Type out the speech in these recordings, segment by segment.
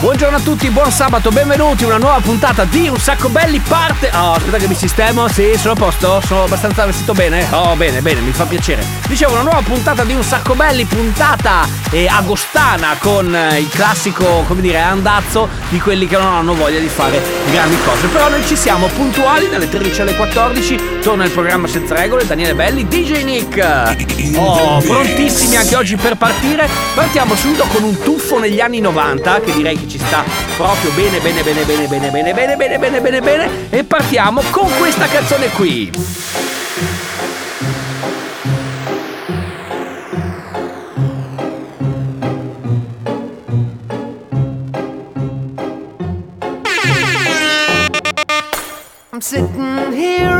Buongiorno a tutti, buon sabato, benvenuti. Una nuova puntata di Un sacco belli parte. Oh, aspetta che mi sistemo. Sì, sono a posto? Sono abbastanza vestito bene? Oh, bene, bene, mi fa piacere. Dicevo, una nuova puntata di Un sacco belli, puntata eh, agostana con eh, il classico, come dire, andazzo di quelli che non hanno voglia di fare grandi cose. Però noi ci siamo puntuali dalle 13 alle 14. Torna il programma senza regole, Daniele Belli, DJ Nick. Oh, prontissimi anche oggi per partire. Partiamo subito con un tuffo negli anni 90, che direi che ci sta proprio bene, bene, bene, bene, bene, bene, bene, bene, bene, bene, bene. E partiamo con questa canzone qui. I'm sitting here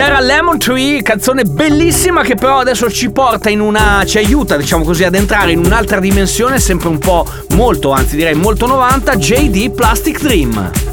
Era Lemon Tree, canzone bellissima che però adesso ci porta in una. ci aiuta, diciamo così, ad entrare in un'altra dimensione, sempre un po' molto, anzi direi molto 90, JD Plastic Dream.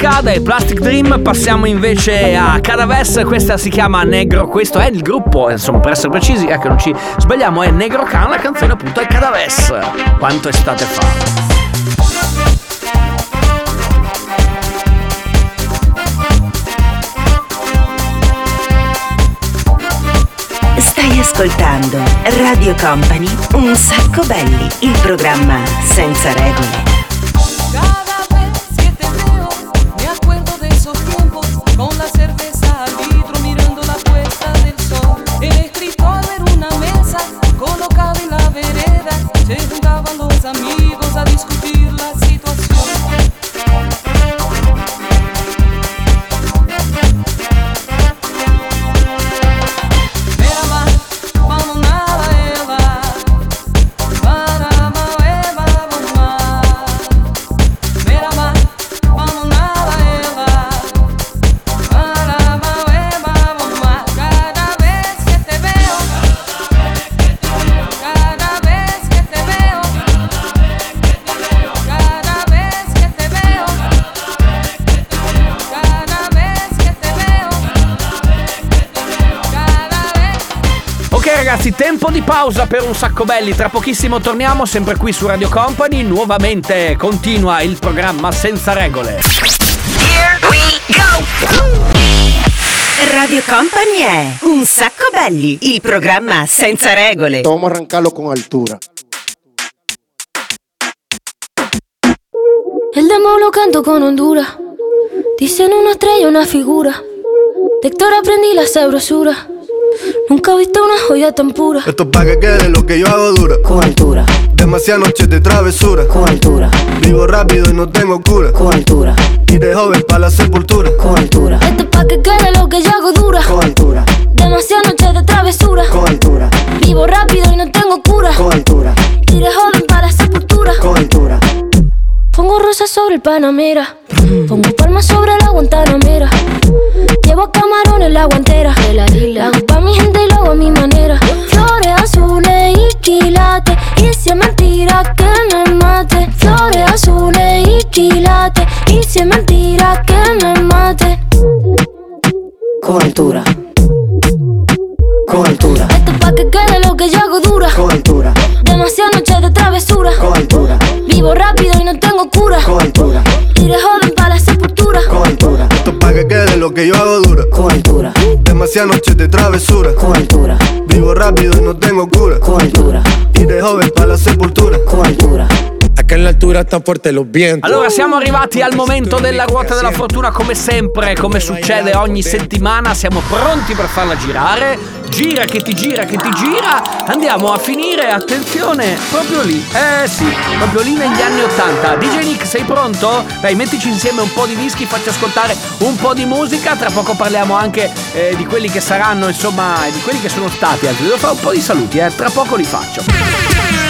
Plastica, dai Plastic Dream, passiamo invece a Cadaves. Questa si chiama Negro. Questo è il gruppo, insomma, per essere precisi, ecco, non ci sbagliamo, è Negro Can. La canzone appunto è Cadaves. Quanto estate fa? Stai ascoltando Radio Company, un sacco belli, il programma senza regole. Di pausa per un sacco belli. Tra pochissimo torniamo sempre qui su Radio Company. Nuovamente continua il programma senza regole. Radio Company è Un sacco belli, il programma senza regole. Vamos a arrancarlo con altura. El demo lo canto con Honduras. Dicen una estrella, una figura. De Héctor aprendí la sabrosura. Nunca he visto una joya tan pura. Esto es pa' que quede lo que yo hago dura. Con altura, Demasiadas noches de travesura. con altura, Vivo rápido y no tengo cura. con altura, Y de joven pa' la sepultura. con altura, Esto es pa' que quede lo que yo hago dura. con altura, Demasiadas noches de travesura. con altura, Vivo rápido y no tengo cura. con altura, Iré joven para la sepultura. con altura. Pongo rosas sobre el Panamera. Pongo palmas sobre la Guantanamera. Llevo camarones en la guantera. La hago pa' mi gente y lo hago a mi manera. Flores azules y quilates. Y si es mentira que me mate. Flores azules y quilates. Y si es mentira que me mate. Con altura, con altura, Esto es pa' que quede lo que yo hago dura. con altura, Demasiadas noches de travesura. con altura, Vivo rápido y no Demasiadas noches de travesura. con altura, Vivo rápido y no tengo cura. con altura, Y de joven pa' la sepultura. con altura. Acá en la altura están fuertes los vientos. Allora siamo arrivati al momento della ruota della fortuna come sempre, come succede ogni settimana, siamo pronti per farla girare. Gira che ti gira che ti gira. Andiamo a finire, attenzione, proprio lì. Eh sì, proprio lì negli anni 80. DJ Nick, sei pronto? Dai, mettici insieme un po' di dischi, facci ascoltare un po' di musica. Tra poco parliamo anche eh, di quelli che saranno, insomma, di quelli che sono stati. Anzi, devo fare un po' di saluti, eh. Tra poco li faccio.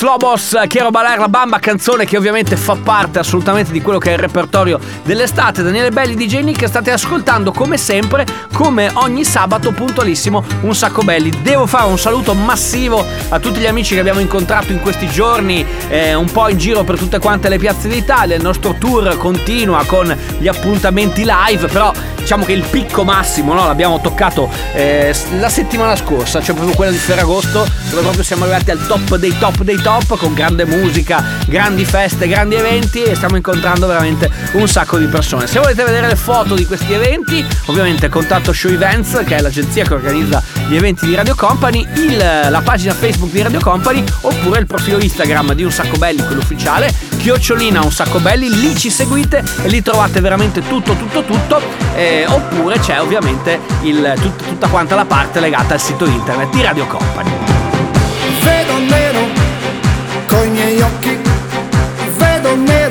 Los Lobos, Quiero Bailar la Bamba, canzone che ovviamente fa parte assolutamente di quello che è il repertorio dell'estate. Daniele Belli, DJ Nick, state ascoltando come sempre, come ogni sabato puntualissimo, un sacco belli. Devo fare un saluto massivo a tutti gli amici che abbiamo incontrato in questi giorni, eh, un po' in giro per tutte quante le piazze d'Italia. Il nostro tour continua con gli appuntamenti live, però diciamo che il picco massimo no, l'abbiamo toccato eh, la settimana scorsa, cioè proprio quella di Ferragosto, dove proprio siamo arrivati al top dei top dei top, con grande musica, grandi feste, grandi eventi e stiamo incontrando veramente un sacco di persone. Se volete vedere le foto di questi eventi, ovviamente contatto Show Events, che è l'agenzia che organizza gli eventi di Radio Company, il- la pagina Facebook di Radio Company, oppure il profilo Instagram di Un Sacco Belli, quello ufficiale, chiocciolina Un Sacco Belli, lì ci seguite e lì trovate veramente tutto, tutto, tutto. Eh, oppure c'è ovviamente il- tut- tutta quanta la parte legata al sito internet di Radio Company.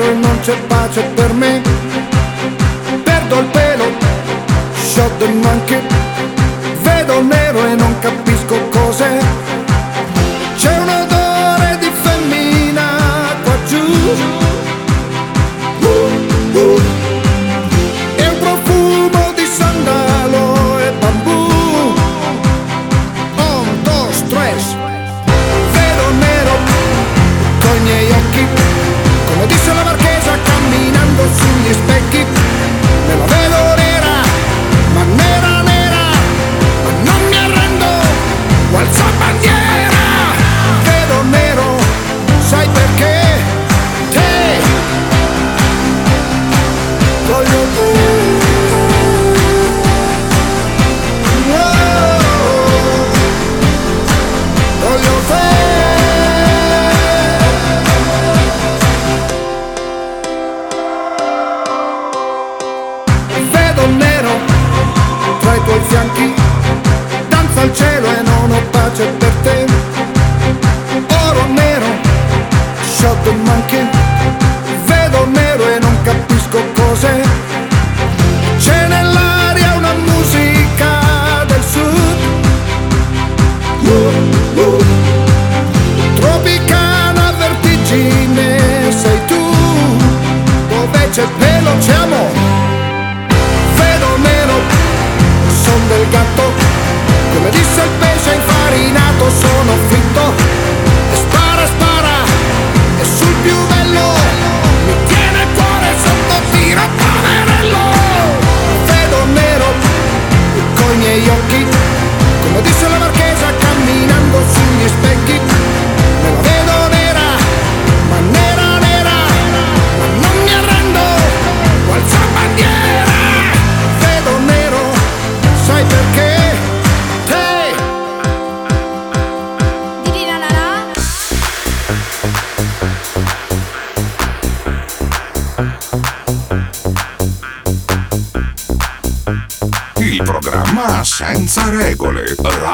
E non c'è pace per me. Perdo il pelo, shot the monkey, vedo nero e non capisco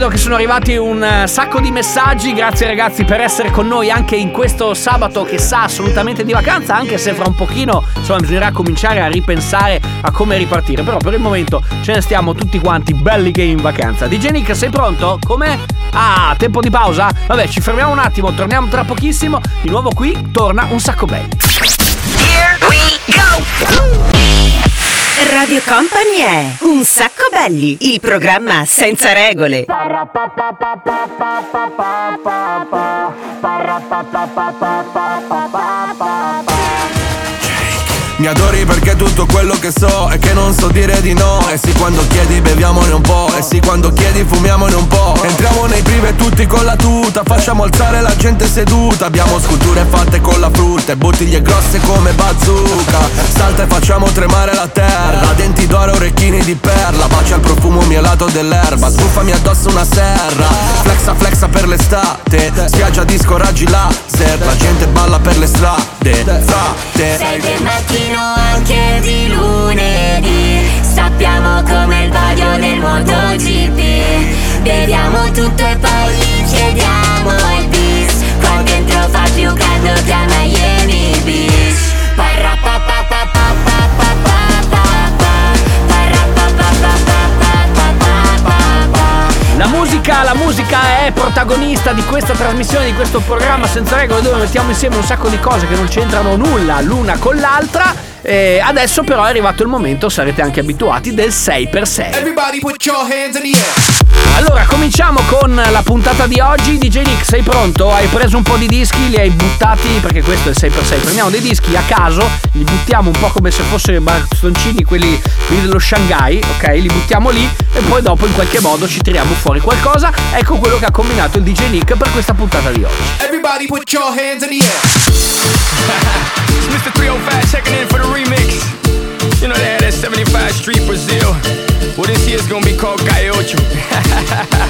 Vedo che sono arrivati un eh, sacco di messaggi. Grazie ragazzi per essere con noi anche in questo sabato che sa assolutamente di vacanza, anche se fra un pochino insomma bisognerà cominciare a ripensare a come ripartire. Però per il momento ce ne stiamo tutti quanti belli che in vacanza. DJ Nick, sei pronto? Come? Ah, tempo di pausa? Vabbè, ci fermiamo un attimo, torniamo tra pochissimo. Di nuovo qui torna un sacco belli. Radio Company è Un sacco belli, il programma senza regole. Mi adori perché tutto quello che so è che non so dire di no. E sì quando chiedi beviamone un po' E sì quando chiedi fumiamone un po' Entriamo nei prive tutti con la tuta Facciamo alzare la gente seduta. Abbiamo sculture fatte con la frutta E bottiglie grosse come bazooka. Salta e facciamo tremare la terra. Denti d'oro, orecchini di perla. Bacia il profumo mielato dell'erba. Sbuffami addosso una serra. Flexa flexa per l'estate. Spiaggia disco raggi laser. La gente balla per le strade. Frate. Sei mattino anche di lunedì. Sappiamo come il vaglio del MotoGP. Beviamo tutto e poi gli chiediamo il bis Qua dentro fa più caldo che a Miami Beach La musica, la musica è protagonista di questa trasmissione, di questo programma senza regole dove mettiamo insieme un sacco di cose che non c'entrano nulla l'una con l'altra. E adesso però è arrivato il momento, sarete anche abituati, del 6x6. Everybody put your hands in the air. Allora, cominciamo con la puntata di oggi. DJ Nick, sei pronto? Hai preso un po' di dischi, li hai buttati, perché questo è il 6x6. Prendiamo dei dischi a caso, li buttiamo un po' come se fossero bastoncini, quelli, quelli dello Shanghai, ok? Li buttiamo lì e poi dopo in qualche modo ci tiriamo fuori qualcosa. Ecco quello che ha combinato il DJ Nick per questa puntata di oggi. Everybody put your hands in the air. It's Mr. 305 checking in gonna be called Calle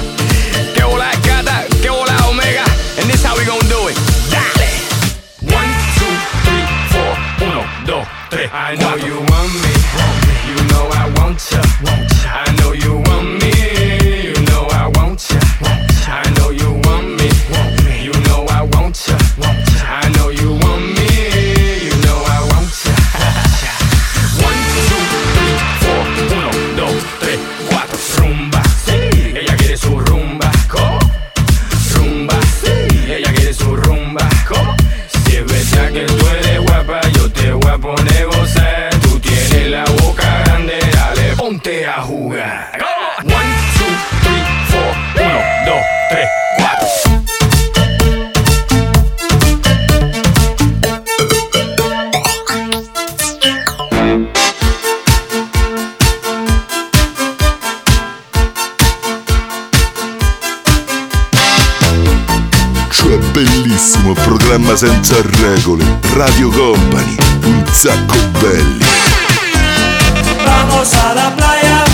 un programma senza regole, Radio Company, un sacco belli. Vamos alla playa.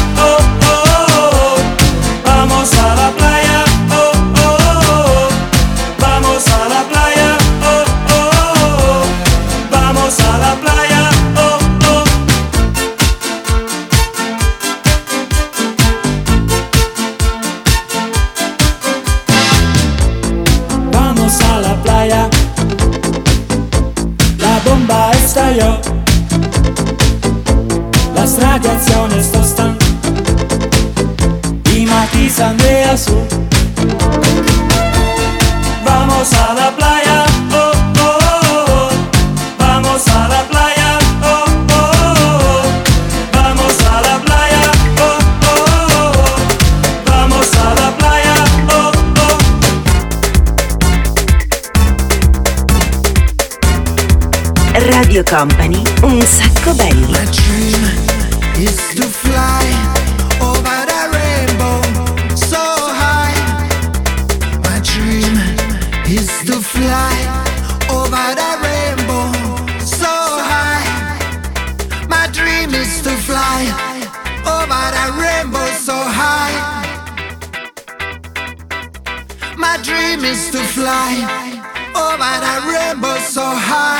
Company, un sacco belli. My dream is to fly over the rainbow so high. My dream is to fly over the rainbow so high. My dream is to fly over the rainbow so high. My dream is to fly over the rainbow so high.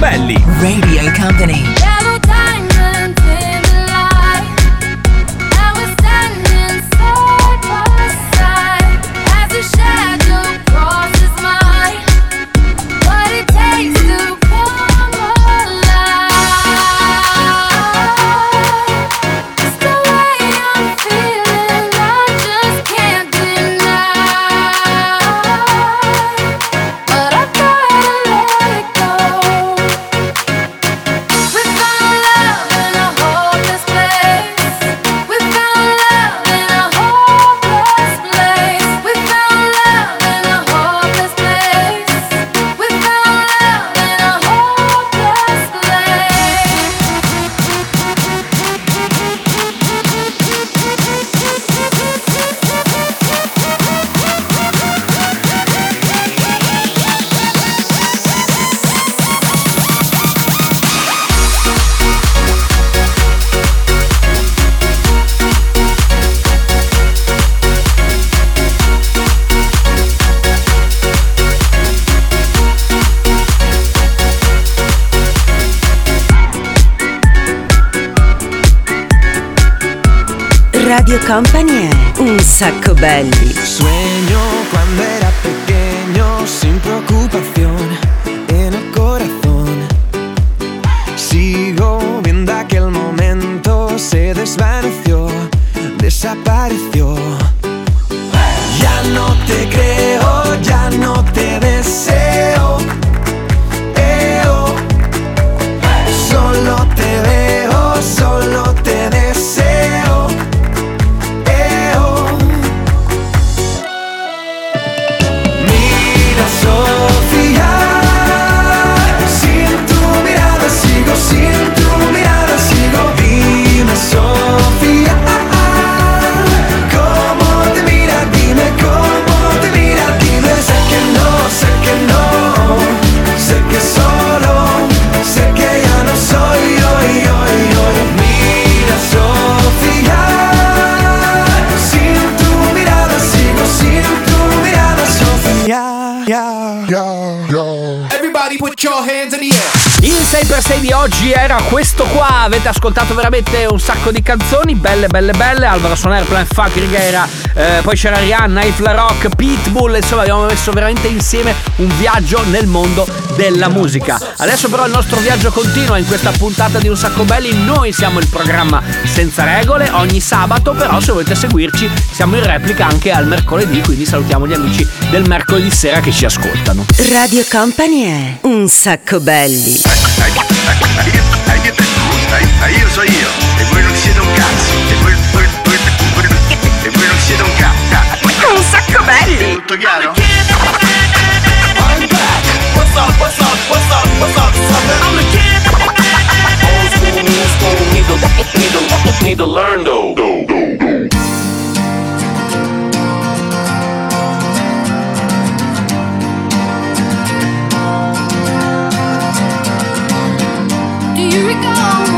Belli. Belli. Avete ascoltato veramente un sacco di canzoni, belle, belle, belle. Alvaro Soner, Plan Fuck, Righiera, eh, poi c'era Rihanna, Ifla Rock, Pitbull. Insomma, abbiamo messo veramente insieme un viaggio nel mondo della musica. Adesso, però, il nostro viaggio continua in questa puntata di Un Sacco Belli. Noi siamo il programma senza regole ogni sabato. Però, se volete seguirci, siamo in replica anche al mercoledì. Quindi salutiamo gli amici del mercoledì sera che ci ascoltano. Radio Company è Un sacco belli. Io so io e voi non siete un cazzo e voi, voi, voi, voi- e voi non siete un cazzo ah, ah. un sacco belli tutto chiaro? What's up, what's up, what's up, what's up? I'm the kid. Old school, new school, need to, need to, need to learn though. Do you recall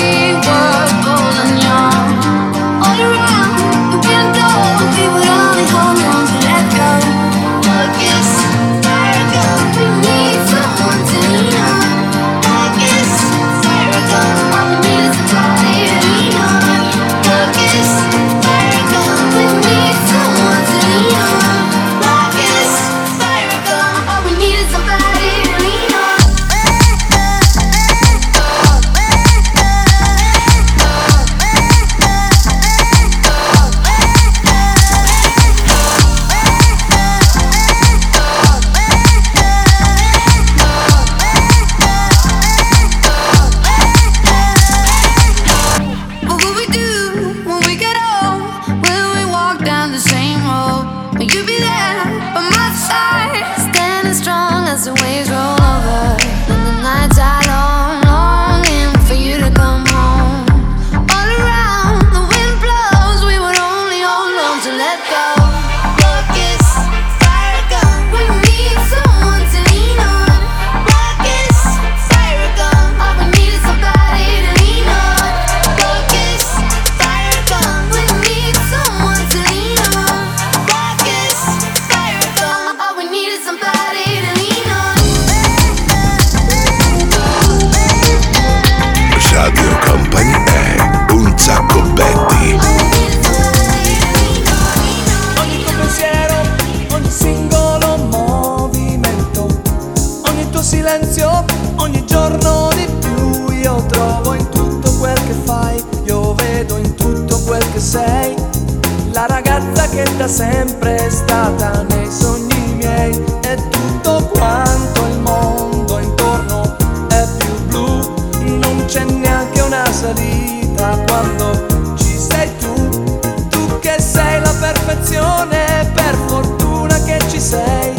sempre stata nei sogni miei, e tutto quanto il mondo intorno è più blu, non c'è neanche una salita quando ci sei tu. Tu che sei la perfezione, per fortuna che ci sei.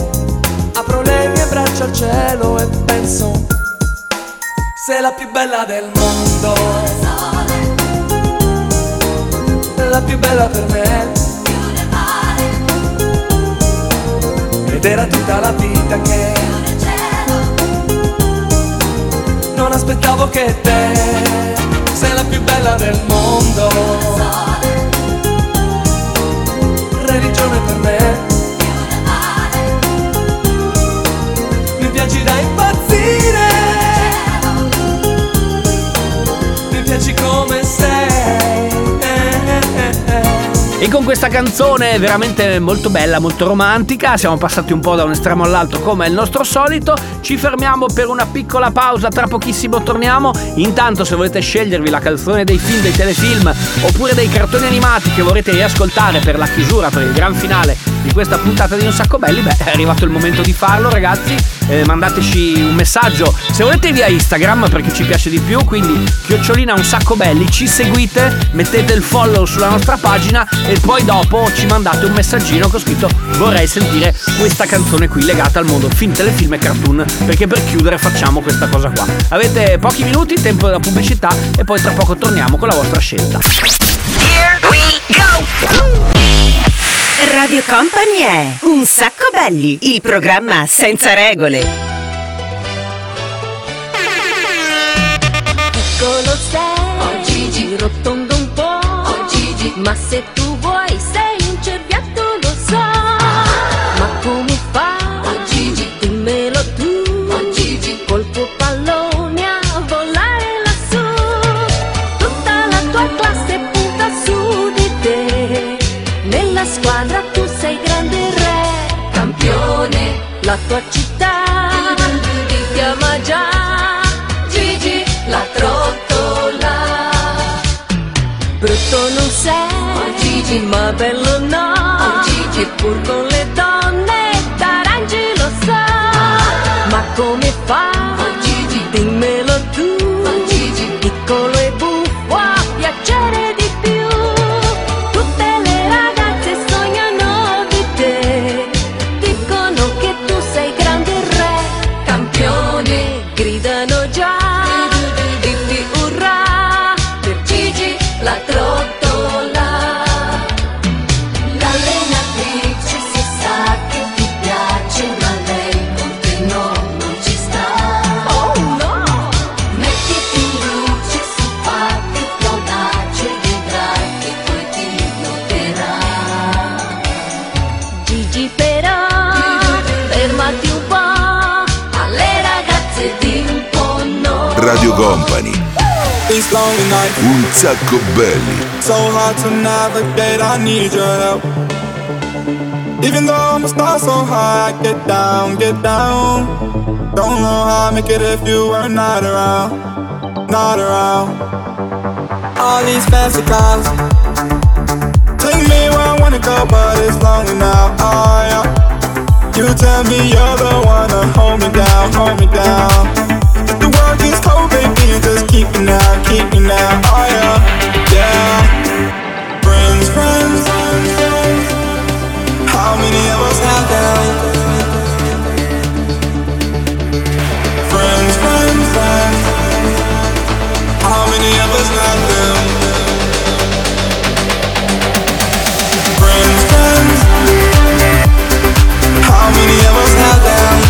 Apro le mie braccia al cielo e penso, sei la più bella del mondo. La più bella per me. Ed era tutta la vita che non aspettavo che te sei la più bella del mondo. Con questa canzone veramente molto bella, molto romantica, siamo passati un po' da un estremo all'altro come il nostro solito, ci fermiamo per una piccola pausa, tra pochissimo torniamo. Intanto se volete scegliervi la canzone dei film, dei telefilm oppure dei cartoni animati che vorrete riascoltare per la chiusura, per il gran finale di questa puntata di Un Sacco Belli, beh è arrivato il momento di farlo ragazzi, Eh, mandateci un messaggio se volete via Instagram perché ci piace di più, quindi chiocciolina Un Sacco Belli, ci seguite, mettete il follow sulla nostra pagina e poi dopo ci mandate un messaggino con scritto vorrei sentire questa canzone qui legata al mondo film, telefilm e cartoon perché per chiudere facciamo questa cosa qua. Avete pochi minuti, tempo della pubblicità e poi tra poco torniamo con la vostra scelta. Radio Company è Un sacco belli, il programma senza regole. Piccolo sei, oh Gigi, rotondo un po', oh Gigi, ma se tu vuoi sei Company. It's long night, Un sacco belli. so hard to navigate. I need your help. Even though I'm a star so high, I get down, get down. Don't know how I make it if you were not around, not around. All these fancy cars take me where I wanna go, but it's lonely now. Oh yeah. You tell me you're the one to hold me down, hold me down. Cold, baby, just keep now, keep now. Oh yeah, yeah. Friends, friends. How many of us have? Friends, friends. How many of us have them? How many of us?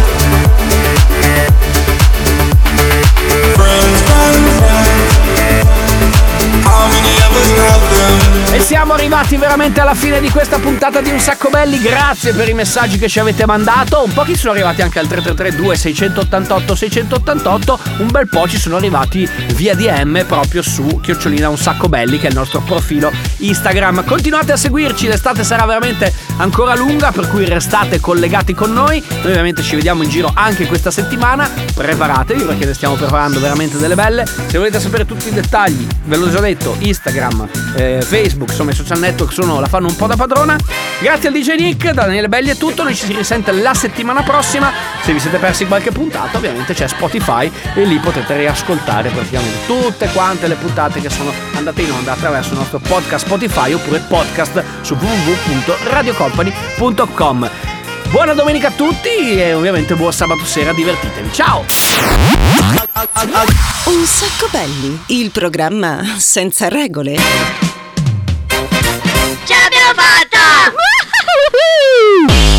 Arrivati veramente alla fine di questa puntata di Un Sacco Belli. Grazie per i messaggi che ci avete mandato. Un po' chi sono arrivati anche al 3332 688 688. Un bel po' ci sono arrivati via DM proprio su Chiocciolina Un Sacco Belli, che è il nostro profilo Instagram. Continuate a seguirci, l'estate sarà veramente ancora lunga, per cui restate collegati con noi. Noi ovviamente ci vediamo in giro anche questa settimana. Preparatevi perché ne stiamo preparando veramente delle belle. Se volete sapere tutti i dettagli, ve l'ho già detto, Instagram, eh, Facebook, insomma i social network sono, la fanno un po' da padrona. Grazie al DJ Nick, da Daniele Belli è tutto, noi ci si risente la settimana prossima. Se vi siete persi qualche puntata, ovviamente c'è Spotify e lì potete riascoltare praticamente tutte quante le puntate che sono andate in onda attraverso il nostro podcast Spotify oppure podcast su www.radiocompany.com. Buona domenica a tutti e ovviamente buon sabato sera, divertitevi. Ciao! Un sacco belli, il programma senza regole. Woo!